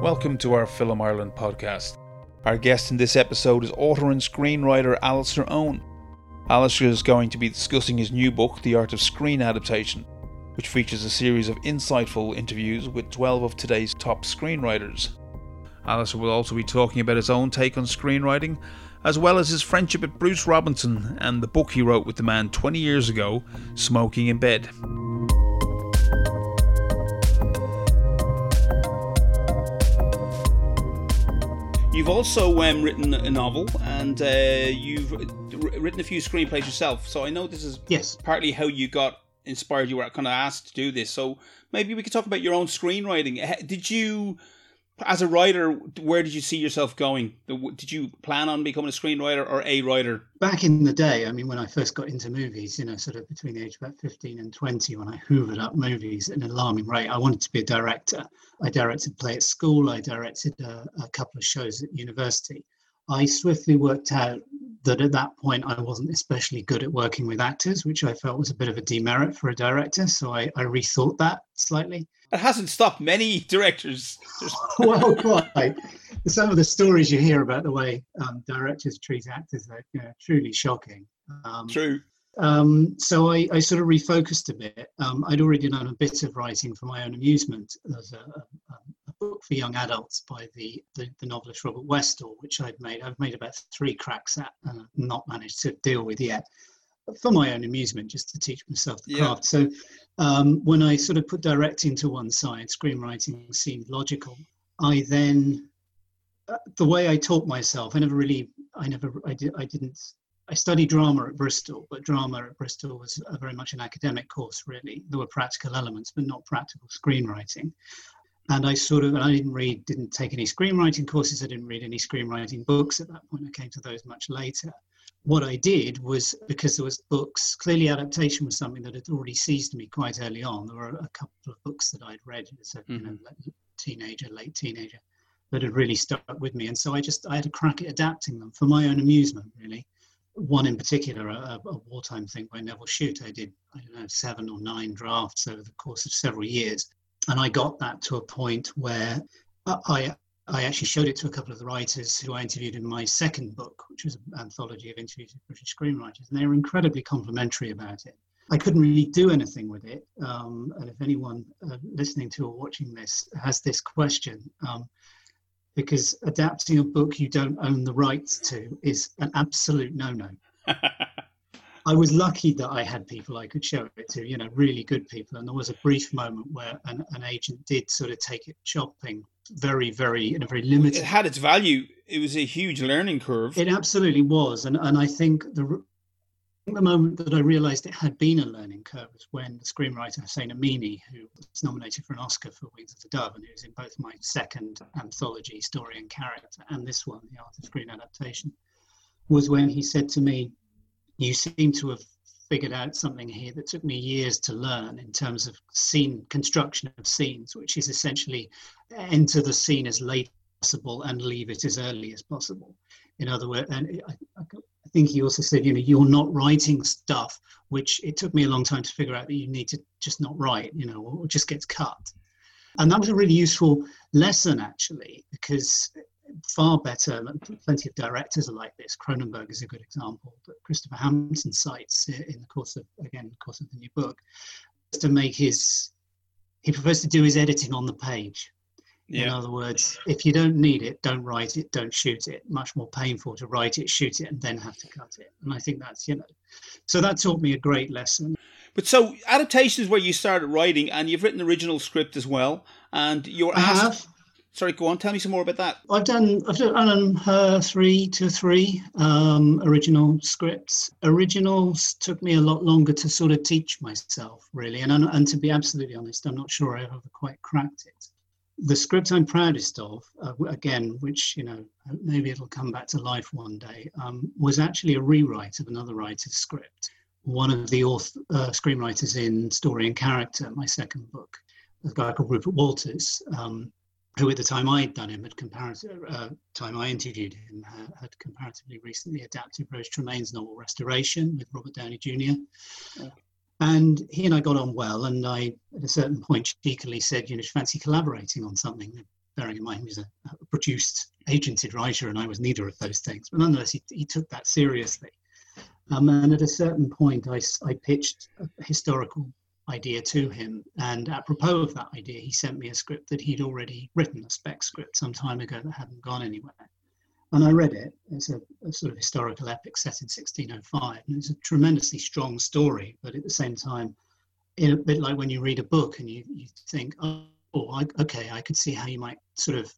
Welcome to our Film Ireland podcast. Our guest in this episode is author and screenwriter Alistair Owen. Alistair is going to be discussing his new book, The Art of Screen Adaptation, which features a series of insightful interviews with 12 of today's top screenwriters. Alistair will also be talking about his own take on screenwriting, as well as his friendship with Bruce Robinson and the book he wrote with the man 20 years ago, Smoking in Bed. You've also um, written a novel and uh, you've written a few screenplays yourself. So I know this is yes partly how you got inspired. You were kind of asked to do this. So maybe we could talk about your own screenwriting. Did you as a writer, where did you see yourself going? Did you plan on becoming a screenwriter or a writer? Back in the day, I mean, when I first got into movies, you know, sort of between the age of about 15 and 20, when I hoovered up movies at an alarming rate, I wanted to be a director. I directed play at school, I directed a, a couple of shows at university. I swiftly worked out that at that point I wasn't especially good at working with actors, which I felt was a bit of a demerit for a director. So I, I rethought that slightly. It hasn't stopped many directors. well, quite. Some of the stories you hear about the way um, directors treat actors are you know, truly shocking. Um, True. Um, so I, I, sort of refocused a bit. Um, I'd already done a bit of writing for my own amusement. There's a, a, a book for young adults by the, the, the, novelist Robert Westall, which I've made. I've made about three cracks at and not managed to deal with yet for my own amusement, just to teach myself the craft. Yeah. So um, when I sort of put directing to one side, screenwriting seemed logical. I then, uh, the way I taught myself, I never really, I never, I, did, I didn't, I studied drama at Bristol, but drama at Bristol was very much an academic course, really. There were practical elements, but not practical screenwriting. And I sort of, I didn't read, didn't take any screenwriting courses. I didn't read any screenwriting books at that point. I came to those much later what I did was because there was books, clearly adaptation was something that had already seized me quite early on. There were a couple of books that I'd read as a mm-hmm. you know, mm-hmm. teenager, late teenager, that had really stuck with me. And so I just I had a crack at adapting them for my own amusement, really. One in particular, a, a wartime thing by Nevil Shute. I did I don't know seven or nine drafts over the course of several years, and I got that to a point where I I actually showed it to a couple of the writers who I interviewed in my second book, which was an anthology of interviews with British screenwriters, and they were incredibly complimentary about it. I couldn't really do anything with it. Um, and if anyone uh, listening to or watching this has this question, um, because adapting a book you don't own the rights to is an absolute no no. I was lucky that I had people I could show it to, you know, really good people. And there was a brief moment where an, an agent did sort of take it shopping very, very in a very limited. It had its value. It was a huge learning curve. It absolutely was, and and I think the the moment that I realised it had been a learning curve was when the screenwriter Hossein Amini, who was nominated for an Oscar for Wings of the Dove, and who was in both my second anthology, Story and Character, and this one, The Art of Screen Adaptation, was when he said to me, "You seem to have figured out something here that took me years to learn in terms of scene construction of scenes, which is essentially enter the scene as late as possible and leave it as early as possible. In other words, and I, I think he also said, you know, you're not writing stuff, which it took me a long time to figure out that you need to just not write, you know, or just gets cut. And that was a really useful lesson, actually, because far better. Plenty of directors are like this. Cronenberg is a good example that Christopher Hampton cites in the course of again, the course of the new book, to make his. He prefers to do his editing on the page. Yeah. In other words, if you don't need it, don't write it, don't shoot it. Much more painful to write it, shoot it, and then have to cut it. And I think that's you know, so that taught me a great lesson. But so adaptations where you started writing, and you've written original script as well, and you're asked. Sorry, go on. Tell me some more about that. I've done I've done her three to three um, original scripts. Originals took me a lot longer to sort of teach myself, really, and and to be absolutely honest, I'm not sure I ever quite cracked it. The script I'm proudest of, uh, again, which you know maybe it'll come back to life one day, um, was actually a rewrite of another writer's script. One of the author, uh, screenwriters in Story and Character, my second book, a guy called Rupert Walters. Um, who at the time I'd done him, at comparative uh, time I interviewed him, uh, had comparatively recently adapted Rose Tremain's novel Restoration with Robert Downey Jr. And he and I got on well, and I, at a certain point, cheekily said, you know, fancy collaborating on something. bearing in mind he was a, a produced, agented writer, and I was neither of those things. But nonetheless, he, he took that seriously. Um, and at a certain point, I, I pitched a historical idea to him. And apropos of that idea, he sent me a script that he'd already written, a spec script, some time ago that hadn't gone anywhere. And I read it. It's a, a, sort of historical epic set in 1605. And it's a tremendously strong story, but at the same time, in a bit like when you read a book and you, you think, oh, I, okay, I could see how you might sort of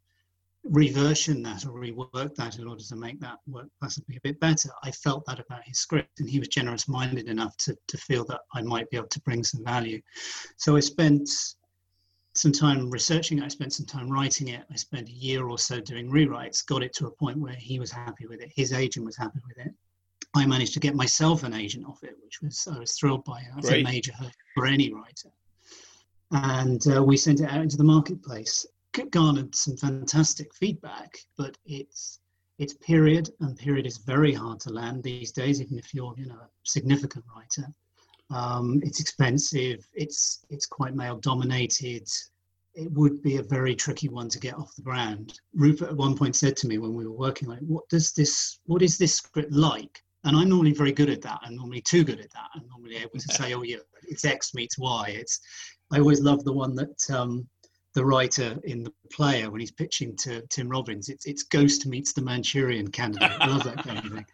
reversion that or rework that in order to make that work possibly a bit better. I felt that about his script, and he was generous minded enough to, to feel that I might be able to bring some value. So I spent some time researching it, I spent some time writing it, I spent a year or so doing rewrites, got it to a point where he was happy with it, his agent was happy with it. I managed to get myself an agent off it, which was I was thrilled by. That's Great. a major hurdle for any writer. And uh, we sent it out into the marketplace garnered some fantastic feedback, but it's it's period, and period is very hard to land these days, even if you're you know a significant writer. Um, it's expensive. It's it's quite male dominated. It would be a very tricky one to get off the ground. Rupert at one point said to me when we were working, like, "What does this? What is this script like?" And I'm normally very good at that. I'm normally too good at that. I'm normally able to say, "Oh yeah, it's X meets Y." It's I always love the one that um, the writer in the player when he's pitching to Tim Robbins. It's it's Ghost meets the Manchurian Candidate. I love that kind of thing.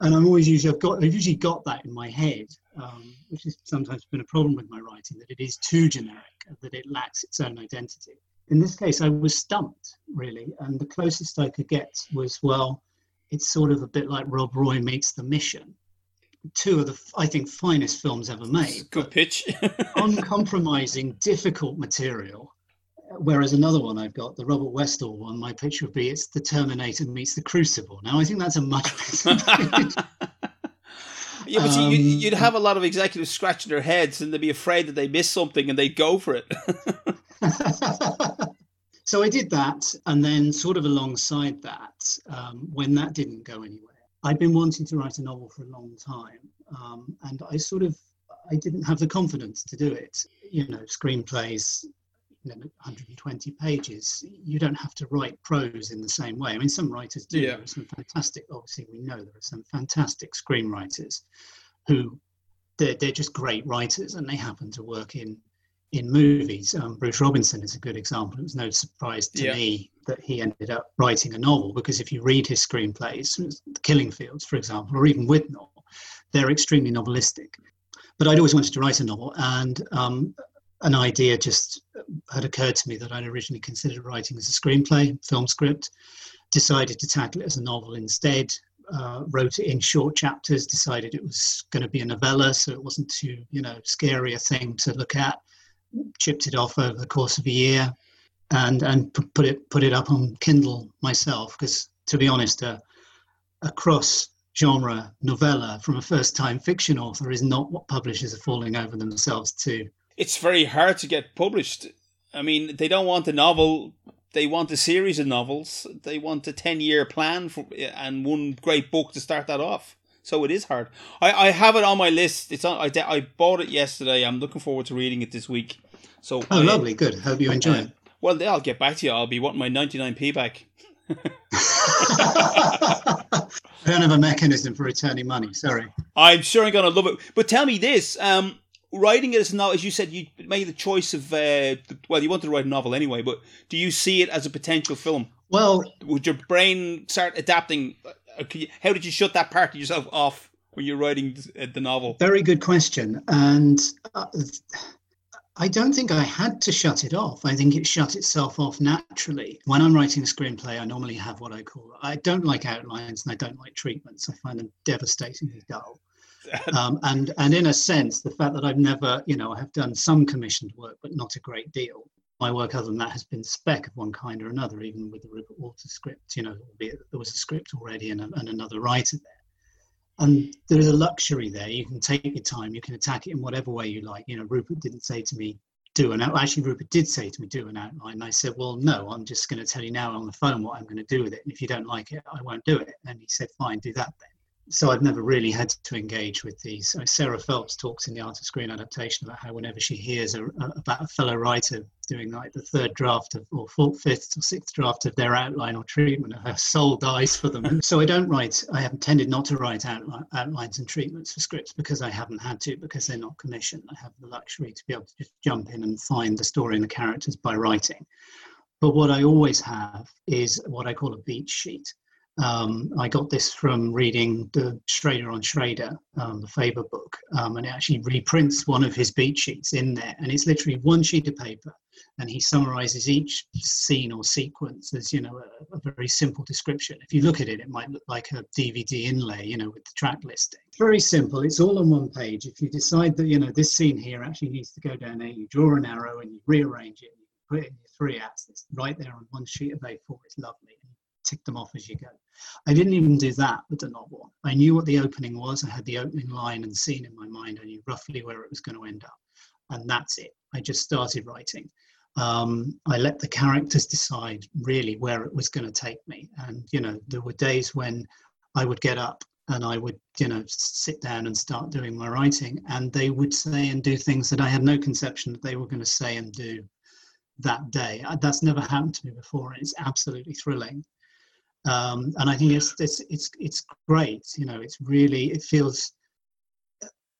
And I'm always usually I've got I've usually got that in my head, um, which has sometimes been a problem with my writing that it is too generic, that it lacks its own identity. In this case, I was stumped really, and the closest I could get was well, it's sort of a bit like Rob Roy meets The Mission two of the I think finest films ever made. Good pitch. uncompromising, difficult material, whereas another one I've got, the Robert Westall one, my pitch would be it's the Terminator meets the Crucible. Now I think that's a much better. yeah, but um, you, would have a lot of executives scratching their heads and they'd be afraid that they miss something and they'd go for it. so I did that, and then sort of alongside that, um, when that didn't go anywhere, I'd been wanting to write a novel for a long time, um, and I sort of I didn't have the confidence to do it. You know, screenplays 120 pages, you don't have to write prose in the same way. I mean, some writers do. Yeah. There are some fantastic, obviously, we know there are some fantastic screenwriters who they're, they're just great writers and they happen to work in in movies. Um, Bruce Robinson is a good example. It was no surprise to yeah. me that he ended up writing a novel because if you read his screenplays, Killing Fields, for example, or even Withnail, they're extremely novelistic. But I'd always wanted to write a novel, and um, an idea just had occurred to me that I'd originally considered writing as a screenplay, film script, decided to tackle it as a novel instead, uh, wrote it in short chapters, decided it was going to be a novella, so it wasn't too, you know, scary a thing to look at, chipped it off over the course of a year, and and put it put it up on Kindle myself, because to be honest, uh, a cross genre novella from a first time fiction author is not what publishers are falling over themselves to it's very hard to get published. I mean, they don't want a novel. They want a series of novels. They want a ten-year plan for and one great book to start that off. So it is hard. I, I have it on my list. It's on. I, I bought it yesterday. I'm looking forward to reading it this week. So oh, I, lovely, good. Hope you enjoy uh, it. Well, I'll get back to you. I'll be wanting my 99p back. I don't have a mechanism for returning money. Sorry. I'm sure I'm going to love it. But tell me this: um, writing it as now, as you said, you made the choice of uh, well, you wanted to write a novel anyway, but do you see it as a potential film? Well, would your brain start adapting? Uh, how did you shut that part of yourself off when you're writing the novel? Very good question, and. Uh, I don't think I had to shut it off. I think it shut itself off naturally. When I'm writing a screenplay, I normally have what I call I don't like outlines and I don't like treatments. I find them devastatingly dull. um, and and in a sense, the fact that I've never, you know, I have done some commissioned work, but not a great deal. My work, other than that, has been spec of one kind or another, even with the Rupert Walters script. You know, there was a script already and, a, and another writer there. And there is a luxury there. You can take your time. You can attack it in whatever way you like. You know, Rupert didn't say to me, do an. Actually, Rupert did say to me, do an outline. And I said, well, no, I'm just going to tell you now on the phone what I'm going to do with it. And if you don't like it, I won't do it. And he said, fine, do that then so I've never really had to engage with these. Sarah Phelps talks in the Art of Screen Adaptation about how whenever she hears a, a, about a fellow writer doing like the third draft of, or fourth, fifth or sixth draft of their outline or treatment, her soul dies for them. so I don't write. I have tended not to write outline, outlines and treatments for scripts because I haven't had to because they're not commissioned. I have the luxury to be able to just jump in and find the story and the characters by writing. But what I always have is what I call a beat sheet. Um, I got this from reading the Schrader on Schrader, um, the Faber book, um, and it actually reprints one of his beat sheets in there. And it's literally one sheet of paper, and he summarizes each scene or sequence as, you know, a, a, very simple description. If you look at it, it might look like a DVD inlay, you know, with the track listing. Very simple. It's all on one page. If you decide that, you know, this scene here actually needs to go down there, you draw an arrow and you rearrange it, and you put it in your three acts. It's right there on one sheet of A4. It's lovely tick them off as you go. I didn't even do that with the novel. I knew what the opening was. I had the opening line and scene in my mind. I knew roughly where it was going to end up. And that's it. I just started writing. Um, I let the characters decide really where it was going to take me. And, you know, there were days when I would get up and I would, you know, sit down and start doing my writing. And they would say and do things that I had no conception that they were going to say and do that day. That's never happened to me before. And it's absolutely thrilling um, and I think it's, it's it's it's great. You know, it's really it feels.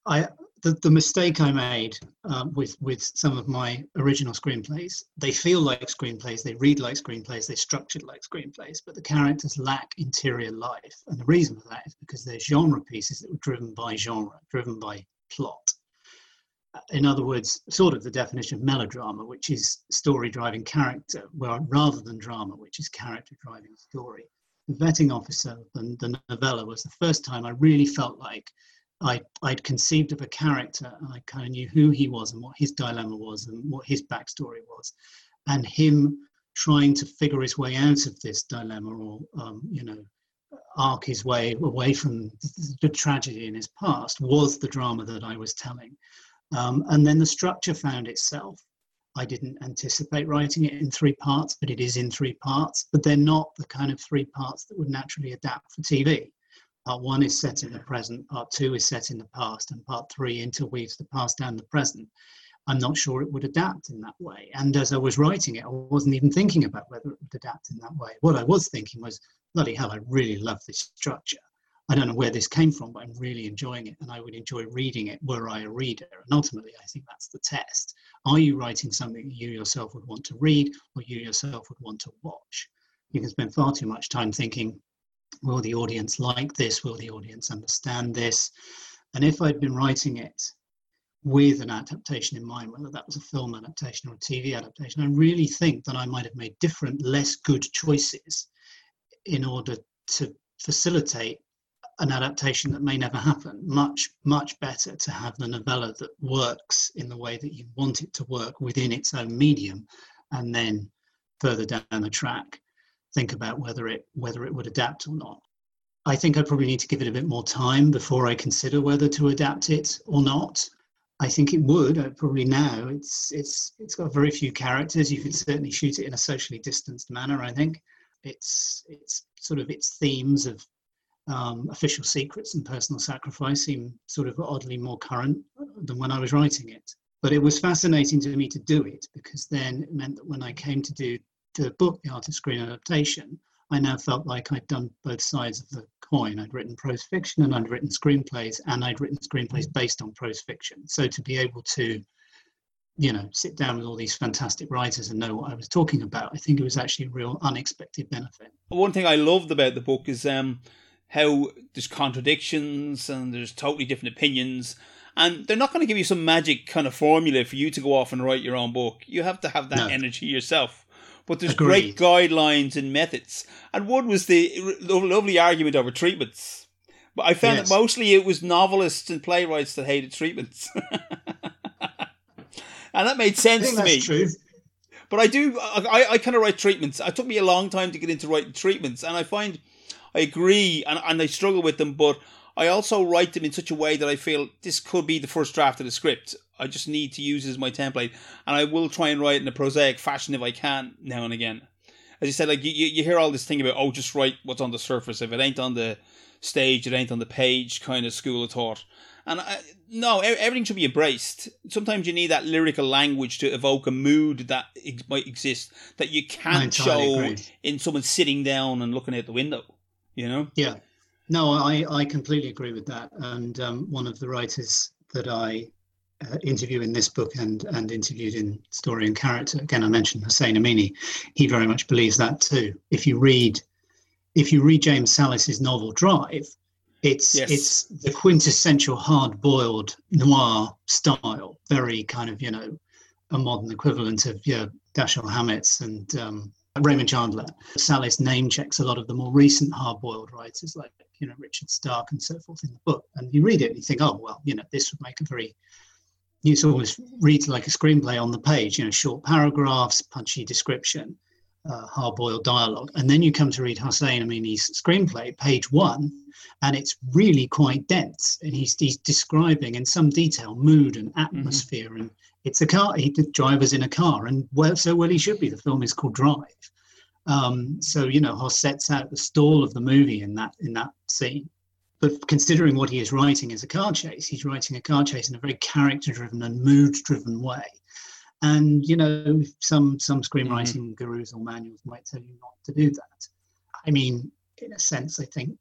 I the, the mistake I made um, with with some of my original screenplays, they feel like screenplays, they read like screenplays, they're structured like screenplays, but the characters lack interior life, and the reason for that is because they're genre pieces that were driven by genre, driven by plot. In other words, sort of the definition of melodrama, which is story driving character, rather than drama, which is character driving story the vetting officer than the novella was the first time I really felt like I, I'd conceived of a character and I kind of knew who he was and what his dilemma was and what his backstory was. And him trying to figure his way out of this dilemma or, um, you know, arc his way away from the tragedy in his past was the drama that I was telling. Um, and then the structure found itself. I didn't anticipate writing it in three parts, but it is in three parts. But they're not the kind of three parts that would naturally adapt for TV. Part one is set in the present, part two is set in the past, and part three interweaves the past and the present. I'm not sure it would adapt in that way. And as I was writing it, I wasn't even thinking about whether it would adapt in that way. What I was thinking was, bloody hell, I really love this structure. I don't know where this came from, but I'm really enjoying it, and I would enjoy reading it were I a reader. And ultimately, I think that's the test. Are you writing something you yourself would want to read, or you yourself would want to watch? You can spend far too much time thinking, will the audience like this? Will the audience understand this? And if I'd been writing it with an adaptation in mind, whether that was a film adaptation or a TV adaptation, I really think that I might have made different, less good choices in order to facilitate an adaptation that may never happen. Much, much better to have the novella that works in the way that you want it to work within its own medium, and then further down the track, think about whether it whether it would adapt or not. I think I probably need to give it a bit more time before I consider whether to adapt it or not. I think it would. Uh, probably now it's it's it's got very few characters. You could certainly shoot it in a socially distanced manner. I think it's it's sort of its themes of um, official secrets and personal sacrifice seem sort of oddly more current than when I was writing it. But it was fascinating to me to do it because then it meant that when I came to do the book, The Art of Screen Adaptation, I now felt like I'd done both sides of the coin. I'd written prose fiction and I'd written screenplays, and I'd written screenplays based on prose fiction. So to be able to, you know, sit down with all these fantastic writers and know what I was talking about, I think it was actually a real unexpected benefit. One thing I loved about the book is um, how there's contradictions and there's totally different opinions. And they're not going to give you some magic kind of formula for you to go off and write your own book. You have to have that no. energy yourself. But there's Agreed. great guidelines and methods. And one was the lovely argument over treatments. But I found yes. that mostly it was novelists and playwrights that hated treatments. and that made sense to me. True. But I do, I, I kind of write treatments. It took me a long time to get into writing treatments. And I find I agree, and, and I struggle with them, but I also write them in such a way that I feel this could be the first draft of the script. I just need to use it as my template, and I will try and write in a prosaic fashion if I can now and again. As you said, like you, you hear all this thing about oh, just write what's on the surface. If it ain't on the stage, it ain't on the page kind of school of thought. And I, no, everything should be embraced. Sometimes you need that lyrical language to evoke a mood that might exist that you can't show agree. in someone sitting down and looking out the window. You know? Yeah. No, I, I completely agree with that. And um, one of the writers that I uh, interview in this book and and interviewed in Story and Character, again, I mentioned Hossein Amini. He very much believes that too. If you read, if you read James Sallis's novel Drive, it's yes. it's the quintessential hard-boiled noir style, very kind of you know a modern equivalent of yeah Dashiell Hammett's and um, Raymond Chandler. Sallis name checks a lot of the more recent hard-boiled writers like you know Richard Stark and so forth in the book, and you read it and you think, oh well, you know this would make a very you always read like a screenplay on the page, you know, short paragraphs, punchy description, uh, hard-boiled dialogue, and then you come to read Hossein Amini's screenplay, page one, and it's really quite dense, and he's, he's describing in some detail mood and mm-hmm. atmosphere, mm-hmm. and it's a car. He the driver's in a car, and well, so well he should be. The film is called Drive. Um, so you know, Hoss sets out the stall of the movie in that in that scene. But considering what he is writing as a car chase, he's writing a car chase in a very character-driven and mood-driven way. And you know, some some screenwriting mm-hmm. gurus or manuals might tell you not to do that. I mean, in a sense, I think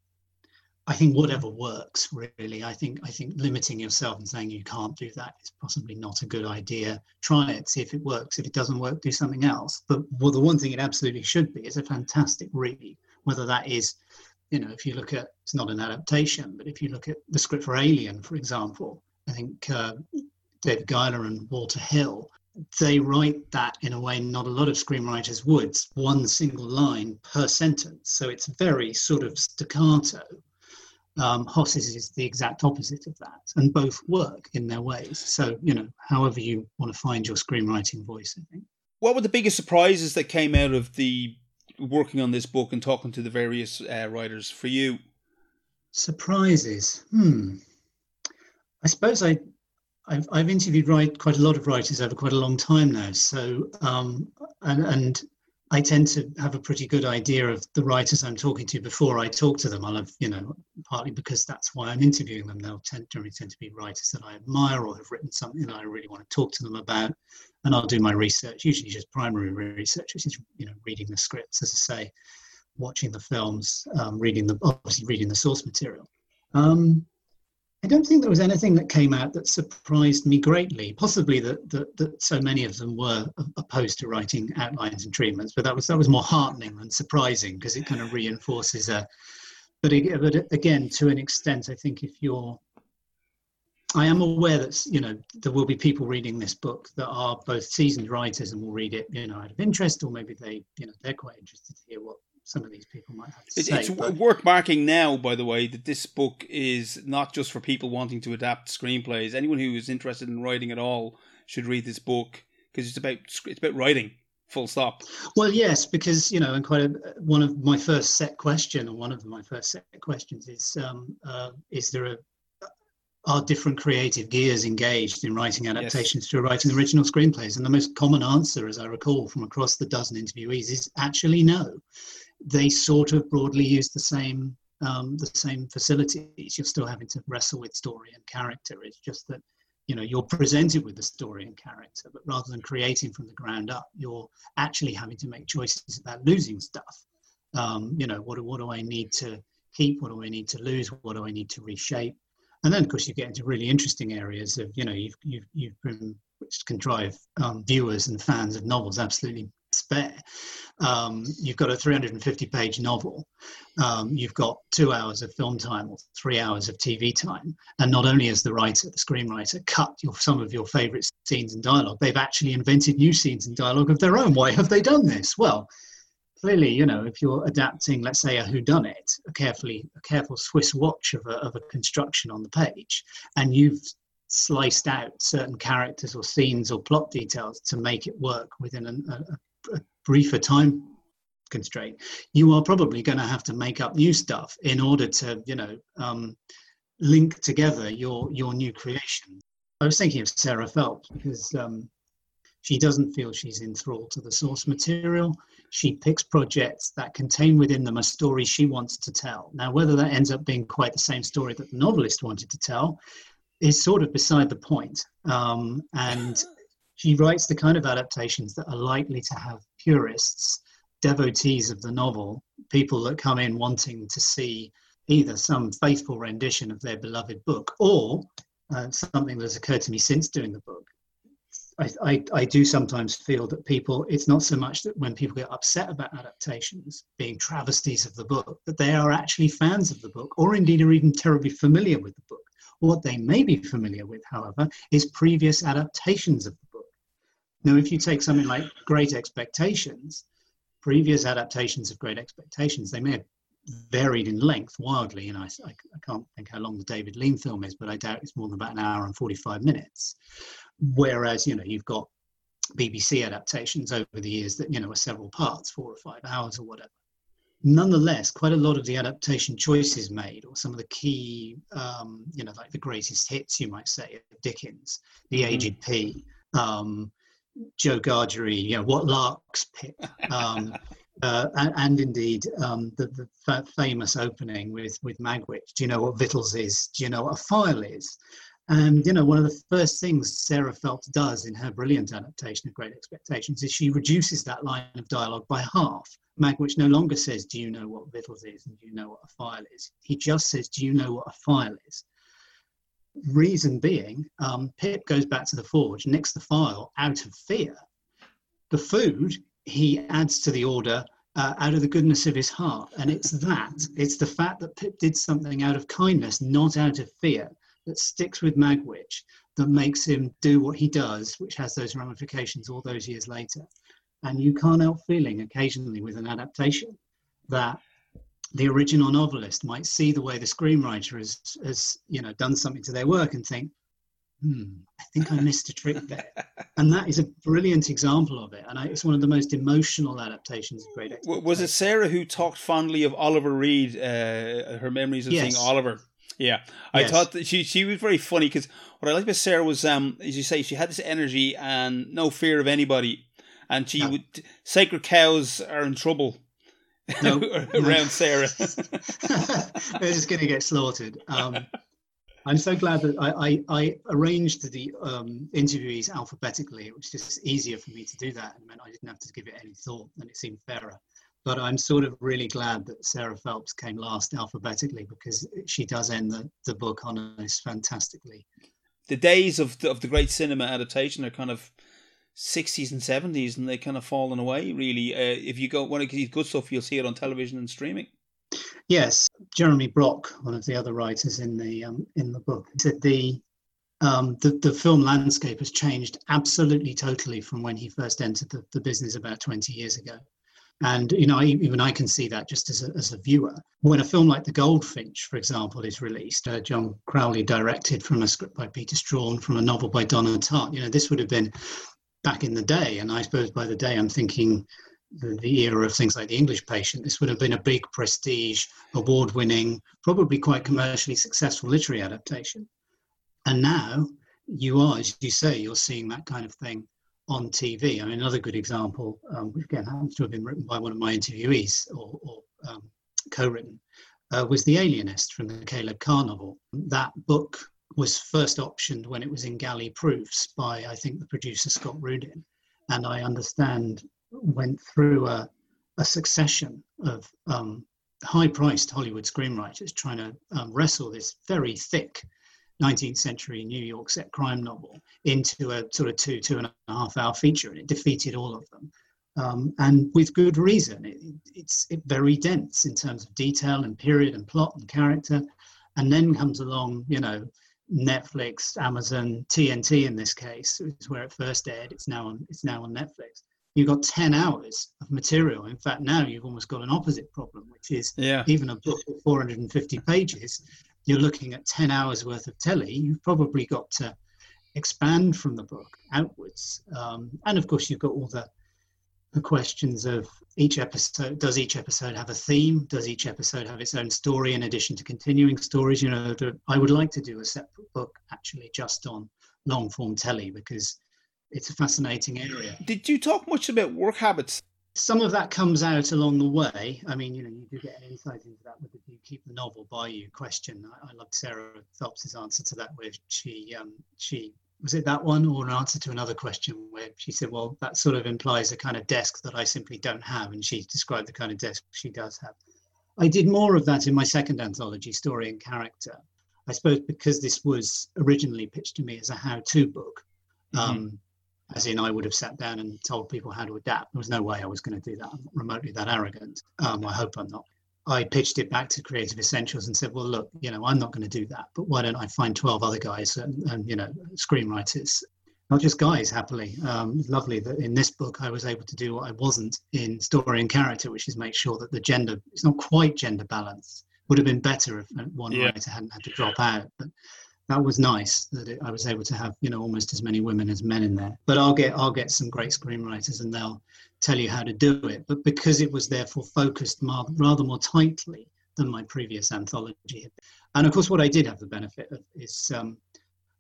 I think whatever works really. I think I think limiting yourself and saying you can't do that is possibly not a good idea. Try it, see if it works. If it doesn't work, do something else. But well, the one thing it absolutely should be is a fantastic read. Whether that is, you know, if you look at it's not an adaptation, but if you look at the script for Alien, for example, I think uh, David Giler and Walter Hill they write that in a way not a lot of screenwriters would one single line per sentence so it's very sort of staccato um, Hoss's is the exact opposite of that, and both work in their ways. So, you know, however you want to find your screenwriting voice, I think. What were the biggest surprises that came out of the working on this book and talking to the various uh, writers for you? Surprises. Hmm. I suppose I, I've, I've interviewed write, quite a lot of writers over quite a long time now. So, um, and, and I tend to have a pretty good idea of the writers I'm talking to before I talk to them. I'll have, you know, partly because that's why I'm interviewing them. They'll tend, generally tend to be writers that I admire or have written something that I really want to talk to them about. And I'll do my research, usually just primary research, which is, you know, reading the scripts, as I say, watching the films, um, reading the, obviously reading the source material. Um, I don't think there was anything that came out that surprised me greatly. Possibly that, that, that so many of them were opposed to writing outlines and treatments, but that was that was more heartening than surprising because it kind of reinforces a. But, but again, to an extent, I think if you're, I am aware that you know there will be people reading this book that are both seasoned writers and will read it, you know, out of interest, or maybe they, you know, they're quite interested to hear what some of these people might have to say. It's but... worth marking now, by the way, that this book is not just for people wanting to adapt screenplays. Anyone who is interested in writing at all should read this book because it's about it's about writing. Full stop. Well, yes, because you know, and quite a, one of my first set question, or one of my first set questions is: um, uh, Is there a are different creative gears engaged in writing adaptations yes. to writing original screenplays? And the most common answer, as I recall from across the dozen interviewees, is actually no they sort of broadly use the same um, the same facilities. You're still having to wrestle with story and character. It's just that you know you're presented with the story and character, but rather than creating from the ground up, you're actually having to make choices about losing stuff. Um, you know, what what do I need to keep? What do I need to lose? What do I need to reshape? And then, of course, you get into really interesting areas of you know you've you've, you've been which can drive um, viewers and fans of novels absolutely spare. Um, you've got a 350 page novel, um, you've got two hours of film time or three hours of TV time. And not only has the writer, the screenwriter, cut your, some of your favorite scenes and dialogue, they've actually invented new scenes and dialogue of their own. Why have they done this? Well, clearly, you know, if you're adapting, let's say, a whodunit, a carefully, a careful Swiss watch of a, of a construction on the page, and you've sliced out certain characters or scenes or plot details to make it work within an, a, briefer time constraint, you are probably going to have to make up new stuff in order to, you know, um, link together your your new creation. I was thinking of Sarah Phelps because um, She doesn't feel she's enthralled to the source material. She picks projects that contain within them a story she wants to tell. Now, whether that ends up being quite the same story that the novelist wanted to tell is sort of beside the point. Um, and she writes the kind of adaptations that are likely to have purists, devotees of the novel, people that come in wanting to see either some faithful rendition of their beloved book or uh, something that has occurred to me since doing the book. I, I, I, do sometimes feel that people, it's not so much that when people get upset about adaptations being travesties of the book, that they are actually fans of the book or indeed are even terribly familiar with the book. What they may be familiar with, however, is previous adaptations of the. Now, if you take something like Great Expectations, previous adaptations of Great Expectations, they may have varied in length wildly. And I, I, can't think how long the David Lean film is, but I doubt it's more than about an hour and 45 minutes. Whereas, you know, you've got BBC adaptations over the years that, you know, are several parts, four or five hours or whatever. Nonetheless, quite a lot of the adaptation choices made, or some of the key, um, you know, like the greatest hits, you might say, of Dickens, The mm-hmm. P, um, Joe Gargery, you know, What Larks Pip, um, uh, and, and, indeed um, the, the f- famous opening with, with Magwitch. Do you know what victuals is? Do you know what a file is? And you know, one of the first things Sarah Phelps does in her brilliant adaptation of Great Expectations is she reduces that line of dialogue by half. Magwitch no longer says, "Do you know what victuals is?" and "Do you know what a file is?" He just says, "Do you know what a file is?" Reason being, um, Pip goes back to the forge, nicks the file out of fear. The food he adds to the order uh, out of the goodness of his heart. And it's that, it's the fact that Pip did something out of kindness, not out of fear, that sticks with Magwitch, that makes him do what he does, which has those ramifications all those years later. And you can't help feeling occasionally with an adaptation that the original novelist might see the way the screenwriter has, has you know, done something to their work and think, hmm, I think I missed a trick there. and that is a brilliant example of it. And I, it's one of the most emotional adaptations of Great Was it Sarah who talked fondly of Oliver Reed, uh, her memories of yes. seeing Oliver? Yeah, I yes. thought that she she was very funny because what I liked about Sarah was, um, as you say, she had this energy and no fear of anybody, and she no. would sacred cows are in trouble no, around. Sarah. They're just going to get slaughtered. Um, I'm so glad that I, I, I arranged the um, interviewees alphabetically. It was just easier for me to do that. and meant I didn't have to give it any thought, and it seemed fairer. But I'm sort of really glad that Sarah Phelps came last alphabetically because she does end the, the book on us fantastically. The days of the, of the great cinema adaptation are kind of 60s and 70s, and they kind of fallen away. Really, uh, if you go one of these good stuff, you'll see it on television and streaming. Yes, Jeremy Brock, one of the other writers in the um, in the book, said the, um, the the film landscape has changed absolutely totally from when he first entered the, the business about 20 years ago. And you know, I, even I can see that just as a, as a viewer. When a film like The Goldfinch, for example, is released, uh, John Crowley directed from a script by Peter Straughan from a novel by Donna Tartt. You know, this would have been back in the day, and I suppose by the day I'm thinking the, the era of things like The English Patient, this would have been a big prestige, award winning, probably quite commercially successful literary adaptation. And now you are, as you say, you're seeing that kind of thing on TV. I mean, another good example, um, which again happens to have been written by one of my interviewees or, or um, co written, uh, was The Alienist from the Caleb Carr novel. That book was first optioned when it was in galley proofs by, I think, the producer Scott Rudin. And I understand went through a, a succession of um, high-priced Hollywood screenwriters trying to um, wrestle this very thick 19th century New York set crime novel into a sort of two, two and a half hour feature, and it defeated all of them. Um, and with good reason. It, it's it very dense in terms of detail and period and plot and character. And then comes along, you know, Netflix, Amazon, TNT in this case, is where it first aired. It's now on it's now on Netflix you've got 10 hours of material. In fact, now you've almost got an opposite problem, which is yeah. even a book of 450 pages, you're looking at 10 hours worth of telly. You've probably got to expand from the book outwards. Um, and of course, you've got all the, the questions of each episode. Does each episode have a theme? Does each episode have its own story in addition to continuing stories? You know, I would like to do a separate book actually just on long form telly because it's a fascinating area. Did you talk much about work habits? Some of that comes out along the way. I mean, you know, you do get an insight into that with the "Do you keep the novel by you?" question. I, I loved Sarah Phelps's answer to that, where she um, she was it that one or an answer to another question where she said, "Well, that sort of implies a kind of desk that I simply don't have," and she described the kind of desk she does have. I did more of that in my second anthology, Story and Character. I suppose because this was originally pitched to me as a how-to book. Mm-hmm. Um, as in I would have sat down and told people how to adapt. There was no way I was going to do that. I'm not remotely that arrogant. Um, I hope I'm not. I pitched it back to Creative Essentials and said, well, look, you know, I'm not going to do that, but why don't I find 12 other guys and, and you know, screenwriters, not just guys, happily. Um, lovely that in this book I was able to do what I wasn't in story and character, which is make sure that the gender, it's not quite gender balanced. Would have been better if one yeah. writer hadn't had to drop out, but that was nice that it, I was able to have you know almost as many women as men in there. But I'll get I'll get some great screenwriters and they'll tell you how to do it. But because it was therefore focused rather more tightly than my previous anthology, and of course what I did have the benefit of is um,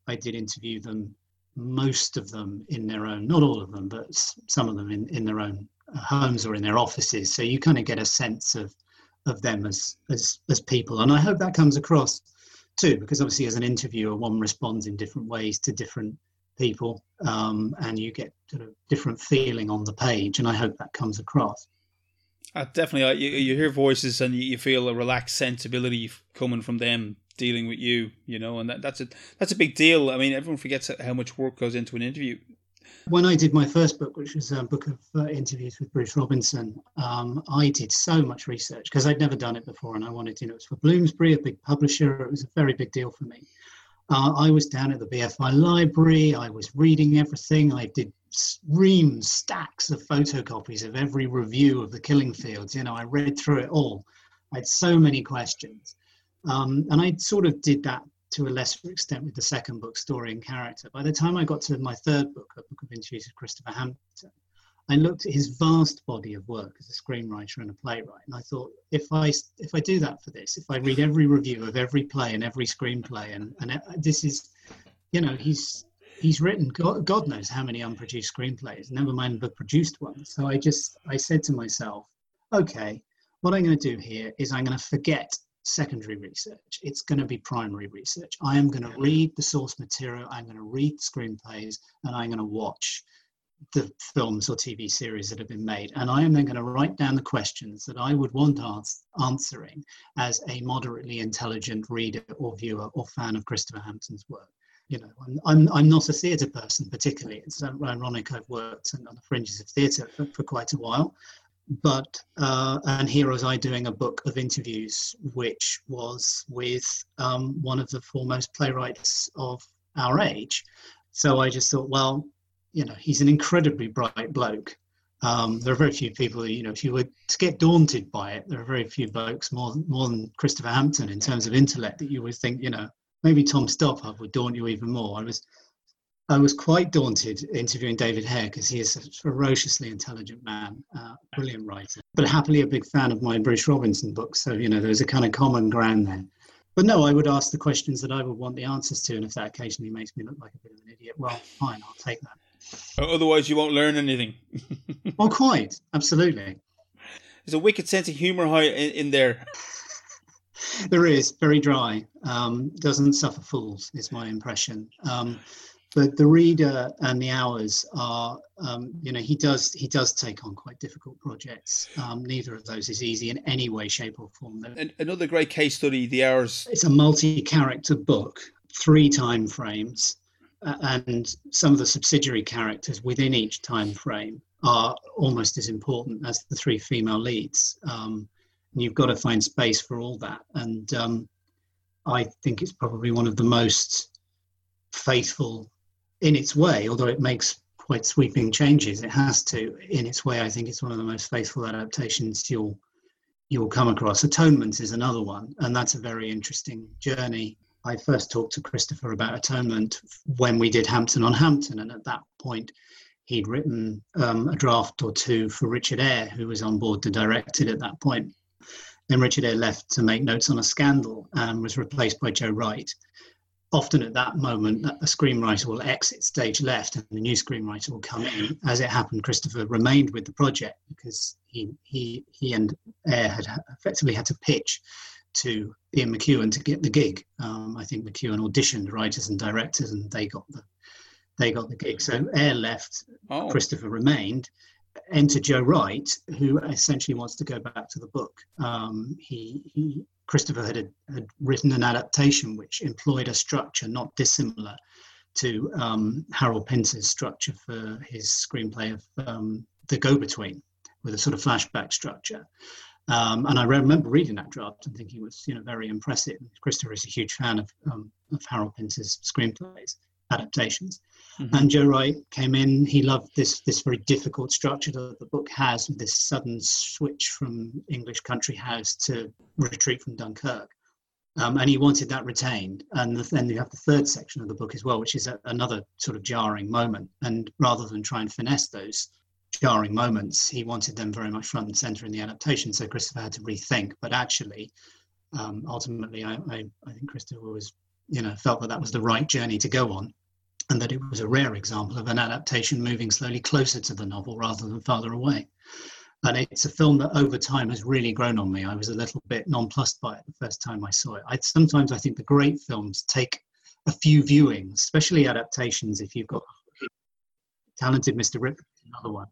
I did interview them most of them in their own not all of them but some of them in, in their own uh, homes or in their offices so you kind of get a sense of of them as as as people and i hope that comes across too, because obviously as an interviewer, one responds in different ways to different people, um, and you get sort of different feeling on the page, and I hope that comes across. Uh, definitely, uh, you, you hear voices and you, you feel a relaxed sensibility coming from them dealing with you, you know, and that, that's a that's a big deal. I mean, everyone forgets how much work goes into an interview. When I did my first book, which was a book of uh, interviews with Bruce Robinson, um, I did so much research because I'd never done it before, and I wanted, you know, it was for Bloomsbury, a big publisher. It was a very big deal for me. Uh, I was down at the BFI library. I was reading everything. I did reams, stacks of photocopies of every review of the Killing Fields. You know, I read through it all. I had so many questions, um, and I sort of did that to a lesser extent with the second book, Story and Character. By the time I got to my third book, A Book of Interviews with Christopher Hampton, I looked at his vast body of work as a screenwriter and a playwright, and I thought, if I if I do that for this, if I read every review of every play and every screenplay, and and uh, this is, you know, he's he's written God, God knows how many unproduced screenplays, never mind the produced ones. So I just I said to myself, okay, what I'm going to do here is I'm going to forget secondary research. It's going to be primary research. I am going to read the source material, I'm going to read screenplays, and I'm going to watch the films or TV series that have been made. And I am then going to write down the questions that I would want ans- answering as a moderately intelligent reader or viewer or fan of Christopher Hampton's work. You know, I'm, I'm, I'm not a theatre person particularly. It's ironic I've worked on the fringes of theatre for, for quite a while but uh, and here was I doing a book of interviews, which was with um, one of the foremost playwrights of our age. So I just thought, well, you know, he's an incredibly bright bloke. Um, there are very few people, you know, if you were to get daunted by it, there are very few blokes more more than Christopher Hampton in terms of intellect that you would think, you know, maybe Tom Stoppard would daunt you even more. I was I was quite daunted interviewing David Hare because he is a ferociously intelligent man, uh, brilliant writer, but happily a big fan of my Bruce Robinson books. So, you know, there's a kind of common ground there. But no, I would ask the questions that I would want the answers to. And if that occasionally makes me look like a bit of an idiot, well, fine, I'll take that. Otherwise, you won't learn anything. well, quite, absolutely. There's a wicked sense of humour in, in there. there is, very dry. Um, doesn't suffer fools, is my impression. Um, but the reader and the hours are um, you know he does he does take on quite difficult projects um, neither of those is easy in any way shape or form and another great case study the hours it's a multi-character book three time frames and some of the subsidiary characters within each time frame are almost as important as the three female leads um, and you've got to find space for all that and um, i think it's probably one of the most faithful in its way, although it makes quite sweeping changes, it has to. In its way, I think it's one of the most faithful adaptations you'll you'll come across. Atonement is another one, and that's a very interesting journey. I first talked to Christopher about Atonement when we did Hampton on Hampton, and at that point, he'd written um, a draft or two for Richard Eyre, who was on board to direct it at that point. Then Richard Eyre left to make notes on a scandal and was replaced by Joe Wright often at that moment, a screenwriter will exit stage left and the new screenwriter will come in. As it happened, Christopher remained with the project because he he he and Eyre had effectively had to pitch to Ian McEwan to get the gig. Um, I think McEwan auditioned writers and directors, and they got the they got the gig. So Eyre left, oh. Christopher remained. Enter Joe Wright, who essentially wants to go back to the book. Um, he, he Christopher had, had written an adaptation which employed a structure not dissimilar to um, Harold Pinter's structure for his screenplay of um, The Go Between, with a sort of flashback structure. Um, and I remember reading that draft and thinking it was, you know, very impressive. Christopher is a huge fan of, um, of Harold Pinter's screenplays adaptations. Mm-hmm. And Joe Wright came in. He loved this this very difficult structure that the book has, with this sudden switch from English country house to retreat from Dunkirk. Um, and he wanted that retained. And then you have the third section of the book as well, which is a, another sort of jarring moment. And rather than try and finesse those jarring moments, he wanted them very much front and center in the adaptation. So Christopher had to rethink. But actually, um, ultimately, I, I, I think Christopher was, you know, felt that that was the right journey to go on and that it was a rare example of an adaptation moving slowly closer to the novel rather than farther away. And it's a film that over time has really grown on me. I was a little bit nonplussed by it the first time I saw it. I, sometimes I think the great films take a few viewings, especially adaptations, if you've got talented Mr. Rip, another one.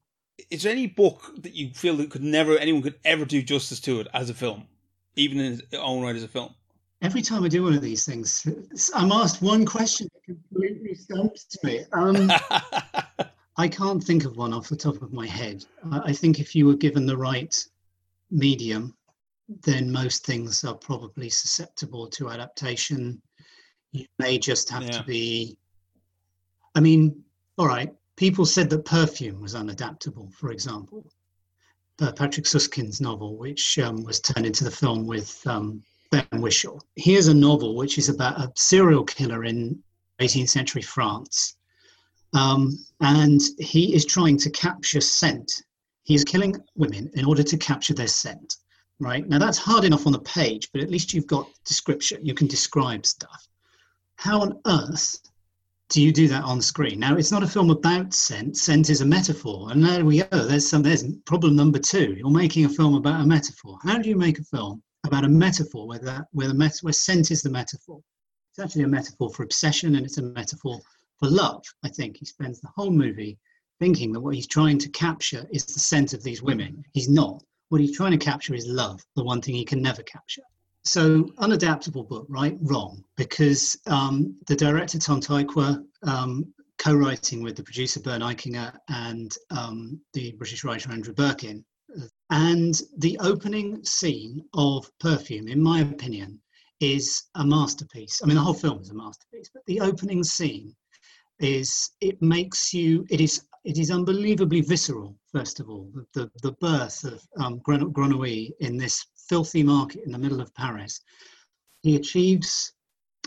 Is there any book that you feel that could never anyone could ever do justice to it as a film, even in its own right as a film? every time I do one of these things, I'm asked one question that completely stumps me. Um, I can't think of one off the top of my head. I think if you were given the right medium, then most things are probably susceptible to adaptation. You may just have yeah. to be. I mean, all right, people said that perfume was unadaptable, for example. Uh, Patrick Süskind's novel, which um, was turned into the film with um, Ben Whishaw. Here's a novel which is about a serial killer in 18th century France. Um, and he is trying to capture scent. He is killing women in order to capture their scent, right? Now, that's hard enough on the page, but at least you've got description. You can describe stuff. How on earth do you do that on screen? Now, it's not a film about scent. Scent is a metaphor. And there we go. There's some. There's problem number two. You're making a film about a metaphor. How do you make a film about a metaphor where that where the met- where scent is the metaphor. It's actually a metaphor for obsession and it's a metaphor for love. I think he spends the whole movie thinking that what he's trying to capture is the scent of these women. He's not. What he's trying to capture is love, the one thing he can never capture. So unadaptable book, right? Wrong, because um, the director Tom Tykwer, um, co-writing with the producer Bernd Eichinger and um, the British writer Andrew Birkin, and the opening scene of Perfume, in my opinion, is a masterpiece. I mean, the whole film is a masterpiece, but the opening scene is it makes you it is it is unbelievably visceral. First of all, the the, the birth of um, Grenouille in this filthy market in the middle of Paris. He achieves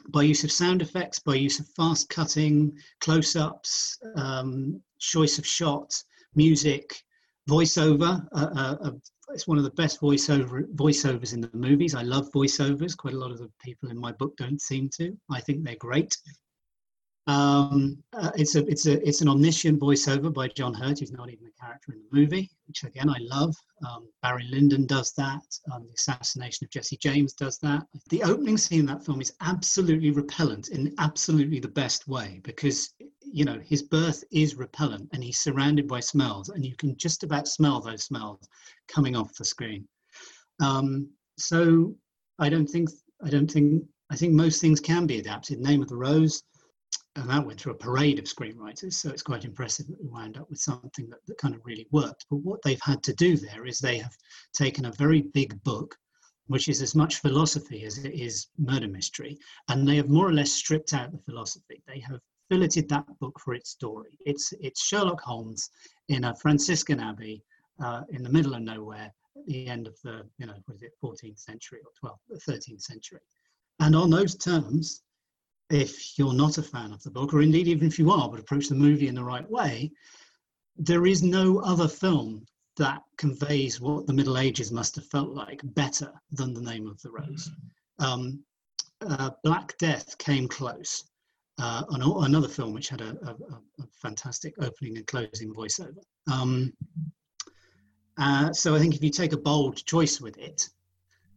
by use of sound effects, by use of fast cutting, close-ups, um, choice of shots, music, voiceover. Uh, uh, uh, it's one of the best voiceover voiceovers in the movies. I love voiceovers. Quite a lot of the people in my book don't seem to. I think they're great. Um, uh, it's a it's a it's an omniscient voiceover by John Hurt, who's not even a character in the movie, which again I love. Um, Barry Lyndon does that. Um, the assassination of Jesse James does that. The opening scene in that film is absolutely repellent in absolutely the best way because you know his birth is repellent and he's surrounded by smells and you can just about smell those smells coming off the screen um, so i don't think i don't think i think most things can be adapted name of the rose and that went through a parade of screenwriters so it's quite impressive that we wound up with something that, that kind of really worked but what they've had to do there is they have taken a very big book which is as much philosophy as it is murder mystery. And they have more or less stripped out the philosophy. They have filleted that book for its story. It's it's Sherlock Holmes in a Franciscan abbey uh, in the middle of nowhere at the end of the you know was it 14th century or 12th 13th century. And on those terms, if you're not a fan of the book, or indeed even if you are, but approach the movie in the right way, there is no other film that conveys what the Middle Ages must have felt like better than the name of the rose. Um, uh, Black Death came close. Uh, an, another film which had a, a, a, fantastic opening and closing voiceover. Um, uh, so I think if you take a bold choice with it,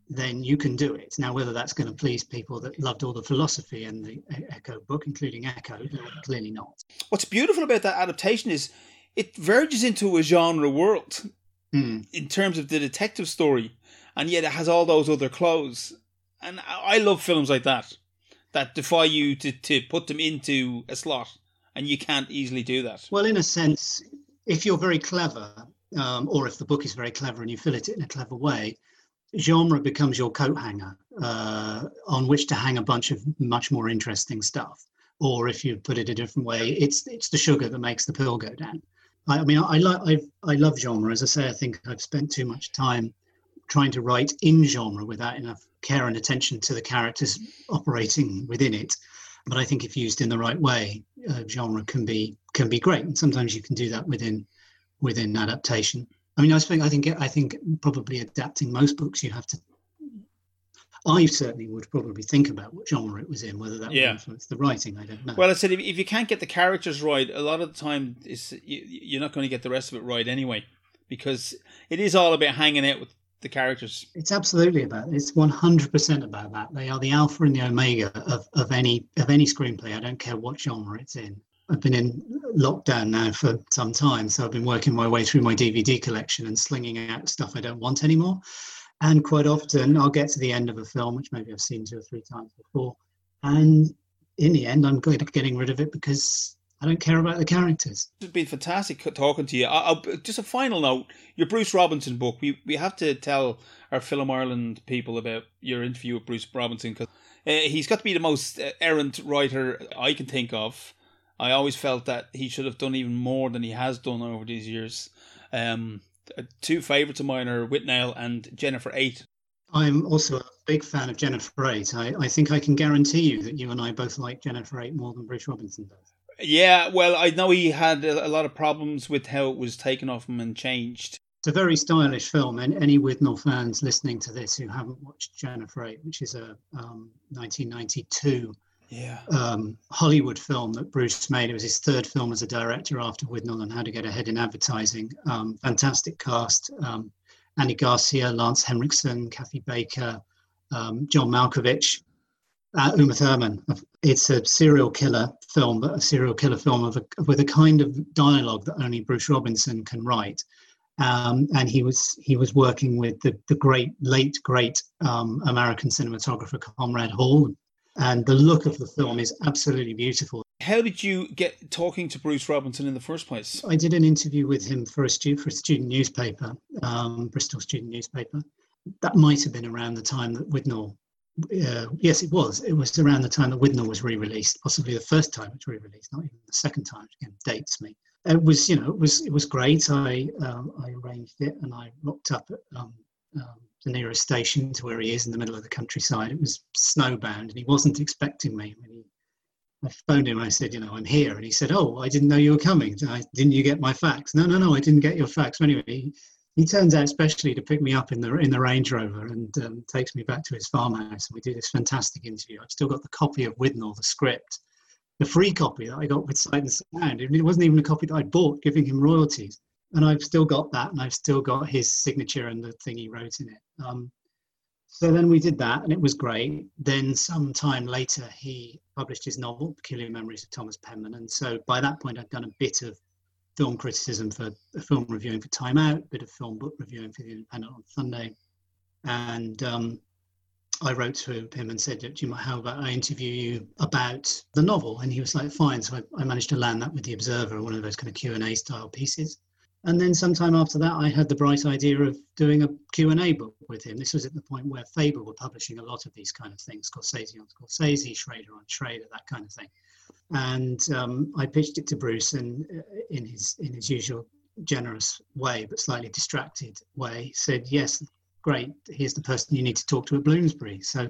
then you can do it. Now, whether that's going to please people that loved all the philosophy and the Eco book, including Eco, clearly not. What's beautiful about that adaptation is it verges into a genre world mm. in terms of the detective story, and yet it has all those other clothes. And I love films like that that defy you to, to put them into a slot, and you can't easily do that. Well, in a sense, if you're very clever, um, or if the book is very clever and you fill it in a clever way, genre becomes your coat hanger uh, on which to hang a bunch of much more interesting stuff. Or if you put it a different way, it's it's the sugar that makes the pill go down. I, I mean, I, I, I, I love genre. As I say, I think I've spent too much time trying to write in genre without enough care and attention to the characters operating within it. But I think if used in the right way, uh, genre can be can be great, and sometimes you can do that within within adaptation. I mean, I think I think I think probably adapting most books, you have to. I certainly would probably think about what genre it was in, whether that yeah. would the writing. I don't know. Well, I said if, if you can't get the characters right, a lot of the time is you, you're not going to get the rest of it right anyway, because it is all about hanging out with the characters. It's absolutely about it's one hundred percent about that. They are the alpha and the omega of, of any of any screenplay. I don't care what genre it's in. I've been in lockdown now for some time, so I've been working my way through my DVD collection and slinging out stuff I don't want anymore. And quite often, I'll get to the end of a film, which maybe I've seen two or three times before, and in the end, I'm getting rid of it because I don't care about the characters. It's been fantastic talking to you. I, I, just a final note: your Bruce Robinson book. We we have to tell our Film Ireland people about your interview with Bruce Robinson because uh, he's got to be the most uh, errant writer I can think of. I always felt that he should have done even more than he has done over these years. Um, two favourites of mine are Withnail and Jennifer Eight. I'm also a big fan of Jennifer Eight. I, I think I can guarantee you that you and I both like Jennifer Eight more than Bruce Robinson does. Yeah, well, I know he had a, lot of problems with how it was taken off him and changed. It's a very stylish film, and any Withnail fans listening to this who haven't watched Jennifer Eight, which is a um, 1992 yeah. um, Hollywood film that Bruce made. It was his third film as a director after Withnail and How to Get Ahead in Advertising. Um, fantastic cast. Um, Andy Garcia, Lance Henriksen, Kathy Baker, um, John Malkovich, uh, Uma Thurman. It's a serial killer film, but a serial killer film of a, with a kind of dialogue that only Bruce Robinson can write. Um, and he was he was working with the, the great late great um, American cinematographer Conrad Hall, and the look of the film is absolutely beautiful. How did you get talking to Bruce Robinson in the first place? I did an interview with him for a stu- for a student newspaper, um, Bristol student newspaper. That might have been around the time that Withnail. Uh, yes, it was. It was around the time that Withnail was re-released, possibly the first time it was re-released, not even the second time. Again, dates me. It was, you know, it was it was great. I um, I arranged it and I rocked up at um, um, the nearest station to where he is in the middle of the countryside. It was snowbound, and he wasn't expecting me. When he, I phoned him, and I said, "You know, I'm here," and he said, "Oh, I didn't know you were coming. I, didn't you get my fax?" No, no, no, I didn't get your fax. Anyway, he, he turns out specially to pick me up in the in the Range Rover and um, takes me back to his farmhouse, and we do this fantastic interview. I've still got the copy of Withnail, the script, the free copy that I got with Sight and Sound. It wasn't even a copy that I bought, giving him royalties and I've still got that, and I've still got his signature and the thing he wrote in it. Um, so then we did that, and it was great. Then some time later, he published his novel, Peculiar Memories of Thomas Penman, and so by that point, I'd done a bit of film criticism for film reviewing for Time Out, a bit of film book reviewing for the Independent on Sunday, and um, I wrote to him and said, "Do you mind how about I interview you about the novel?" And he was like, "Fine." So I, I managed to land that with the Observer, one of those kind of Q and A style pieces. And then sometime after that, I had the bright idea of doing a Q&A book with him. This was at the point where Faber were publishing a lot of these kind of things, Scorsese on Scorsese, Schrader on Schrader, that kind of thing. And um, I pitched it to Bruce in his, in his usual generous way, but slightly distracted way, said, yes, great, here's the person you need to talk to at Bloomsbury. So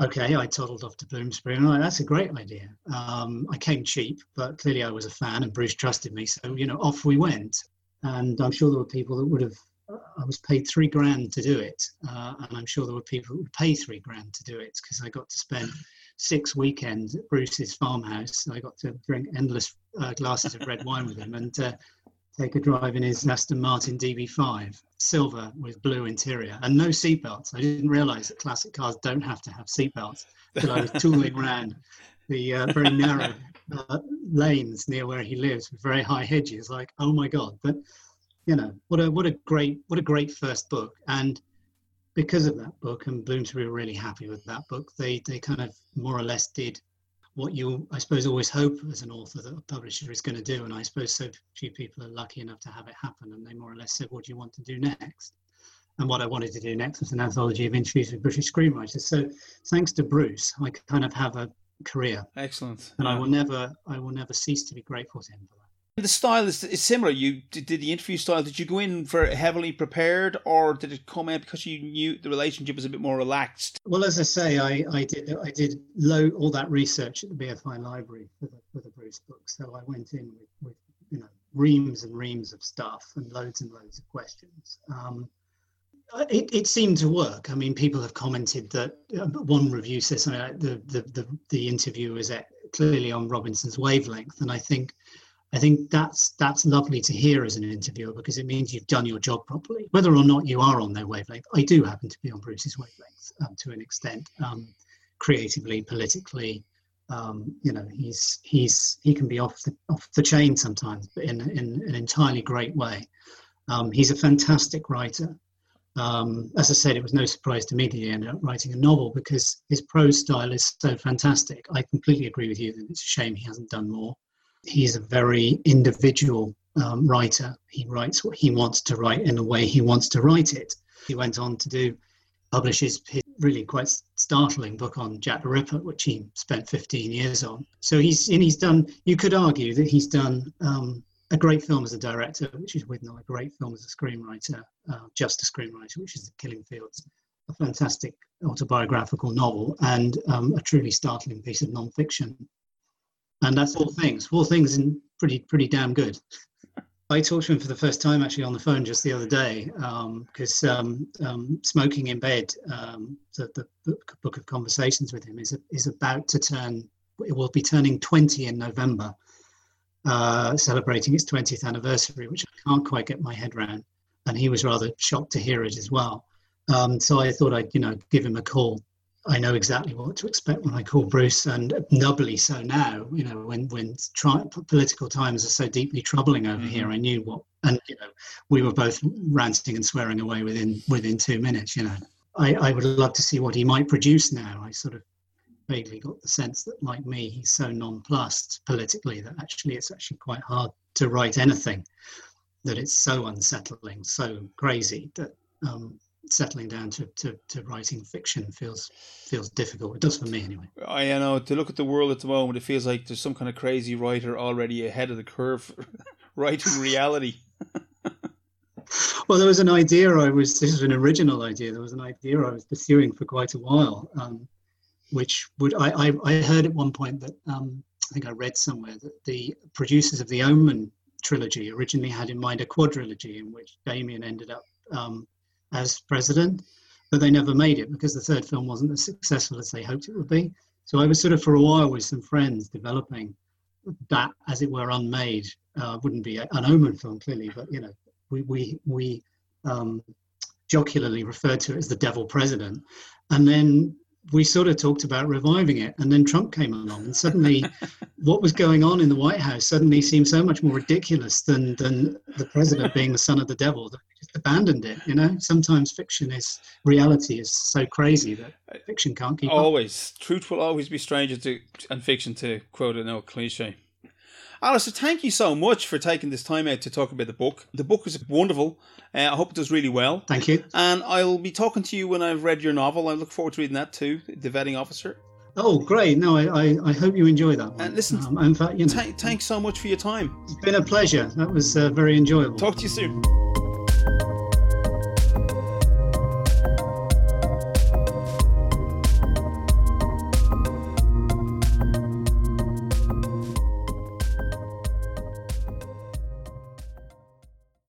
okay, I toddled off to Bloomsbury, and like, that's a great idea. Um, I came cheap, but clearly I was a fan, and Bruce trusted me, so you know, off we went. And I'm sure there were people that would have I was paid three grand to do it, uh, and I'm sure there were people who would pay three grand to do it because I got to spend six weekends at Bruce's farmhouse. I got to drink endless uh, glasses of red wine with him and uh, take a drive in his Aston Martin DB5, silver with blue interior, and no seatbelts. I didn't realise that classic cars don't have to have seatbelts. But I was tooling around the uh, very narrow uh, lanes near where he lives with very high hedges. Like, oh my god! But you know, what a what a great what a great first book. And because of that book, and Bloomsbury were really happy with that book. They they kind of more or less did what you I suppose always hope as an author that a publisher is going to do. And I suppose so few people are lucky enough to have it happen. And they more or less said, "What do you want to do next?" And what I wanted to do next was an anthology of interviews with British screenwriters. So thanks to Bruce, I kind of have a career. Excellent. And I will never I will never cease to be grateful to him for that. The style is, is similar. You did, did the interview style. Did you go in for heavily prepared, or did it come out because you knew the relationship was a bit more relaxed? Well, as I say, I, I did I did low all that research at the BFI library for the for the Bruce book. So I went in with, with you know reams and reams of stuff and loads and loads of questions. Um, it, it seemed to work. I mean, people have commented that uh, one review says something like the, the, the, the interview is clearly on Robinson's wavelength. And I think I think that's that's lovely to hear as an interviewer because it means you've done your job properly. Whether or not you are on their wavelength, I do happen to be on Bruce's wavelength um, to an extent, um, creatively, politically. Um, you know, he's he's he can be off the off the chain sometimes, but in in an entirely great way. Um, he's a fantastic writer. Um, as I said, it was no surprise to me that he ended up writing a novel because his prose style is so fantastic. I completely agree with you that it's a shame he hasn't done more he's a very individual um, writer. He writes what he wants to write in the way he wants to write it. He went on to do publish his, his really quite startling book on Jack the Ripper, which he spent 15 years on. So he's and he's done. You could argue that he's done um, a great film as a director, which is Withnail, a great film as a screenwriter, uh, just a screenwriter, which is The Killing Fields, a fantastic autobiographical novel, and um, a truly startling piece of non-fiction and that's all things. All things in pretty pretty damn good. I talked to him for the first time actually on the phone just the other day because um, um, um, smoking in bed, um, the, the, book of conversations with him is is about to turn. It will be turning 20 in November, uh, celebrating its 20th anniversary, which I can't quite get my head around. And he was rather shocked to hear it as well. Um, so I thought I'd you know give him a call I know exactly what to expect when I call Bruce, and doubly so now. You know, when when tri- political times are so deeply troubling over mm-hmm. here, I knew what, and you know, we were both ranting and swearing away within within two minutes. You know, I, I would love to see what he might produce now. I sort of vaguely got the sense that, like me, he's so nonplussed politically that actually it's actually quite hard to write anything. That it's so unsettling, so crazy that um, settling down to, to, to writing fiction feels feels difficult. It does for me anyway. I know to look at the world at the moment, it feels like there's some kind of crazy writer already ahead of the curve, writing reality. well, there was an idea I was. This is an original idea. There was an idea I was pursuing for quite a while, um, which would I, I, I heard at one point that um, I think I read somewhere that the producers of the Omen trilogy originally had in mind a quadrilogy in which Damien ended up um, as president, but they never made it because the third film wasn't as successful as they hoped it would be. So I was sort of for a while with some friends developing that, as it were, unmade. Uh, wouldn't be an omen film clearly, but you know, we we we um, jocularly referred to it as the devil president, and then we sort of talked about reviving it and then trump came along and suddenly what was going on in the white house suddenly seemed so much more ridiculous than than the president being the son of the devil that we just abandoned it you know sometimes fiction is reality is so crazy that fiction can't keep always up. truth will always be stranger to and fiction to quote an old cliche Alistair, thank you so much for taking this time out to talk about the book. The book is wonderful. Uh, I hope it does really well. Thank you. And I'll be talking to you when I've read your novel. I look forward to reading that too, The Vetting Officer. Oh, great. No, I, I, I hope you enjoy that one. And listen, um, in fact, you know, th- thanks so much for your time. It's been a pleasure. That was uh, very enjoyable. Talk to you soon.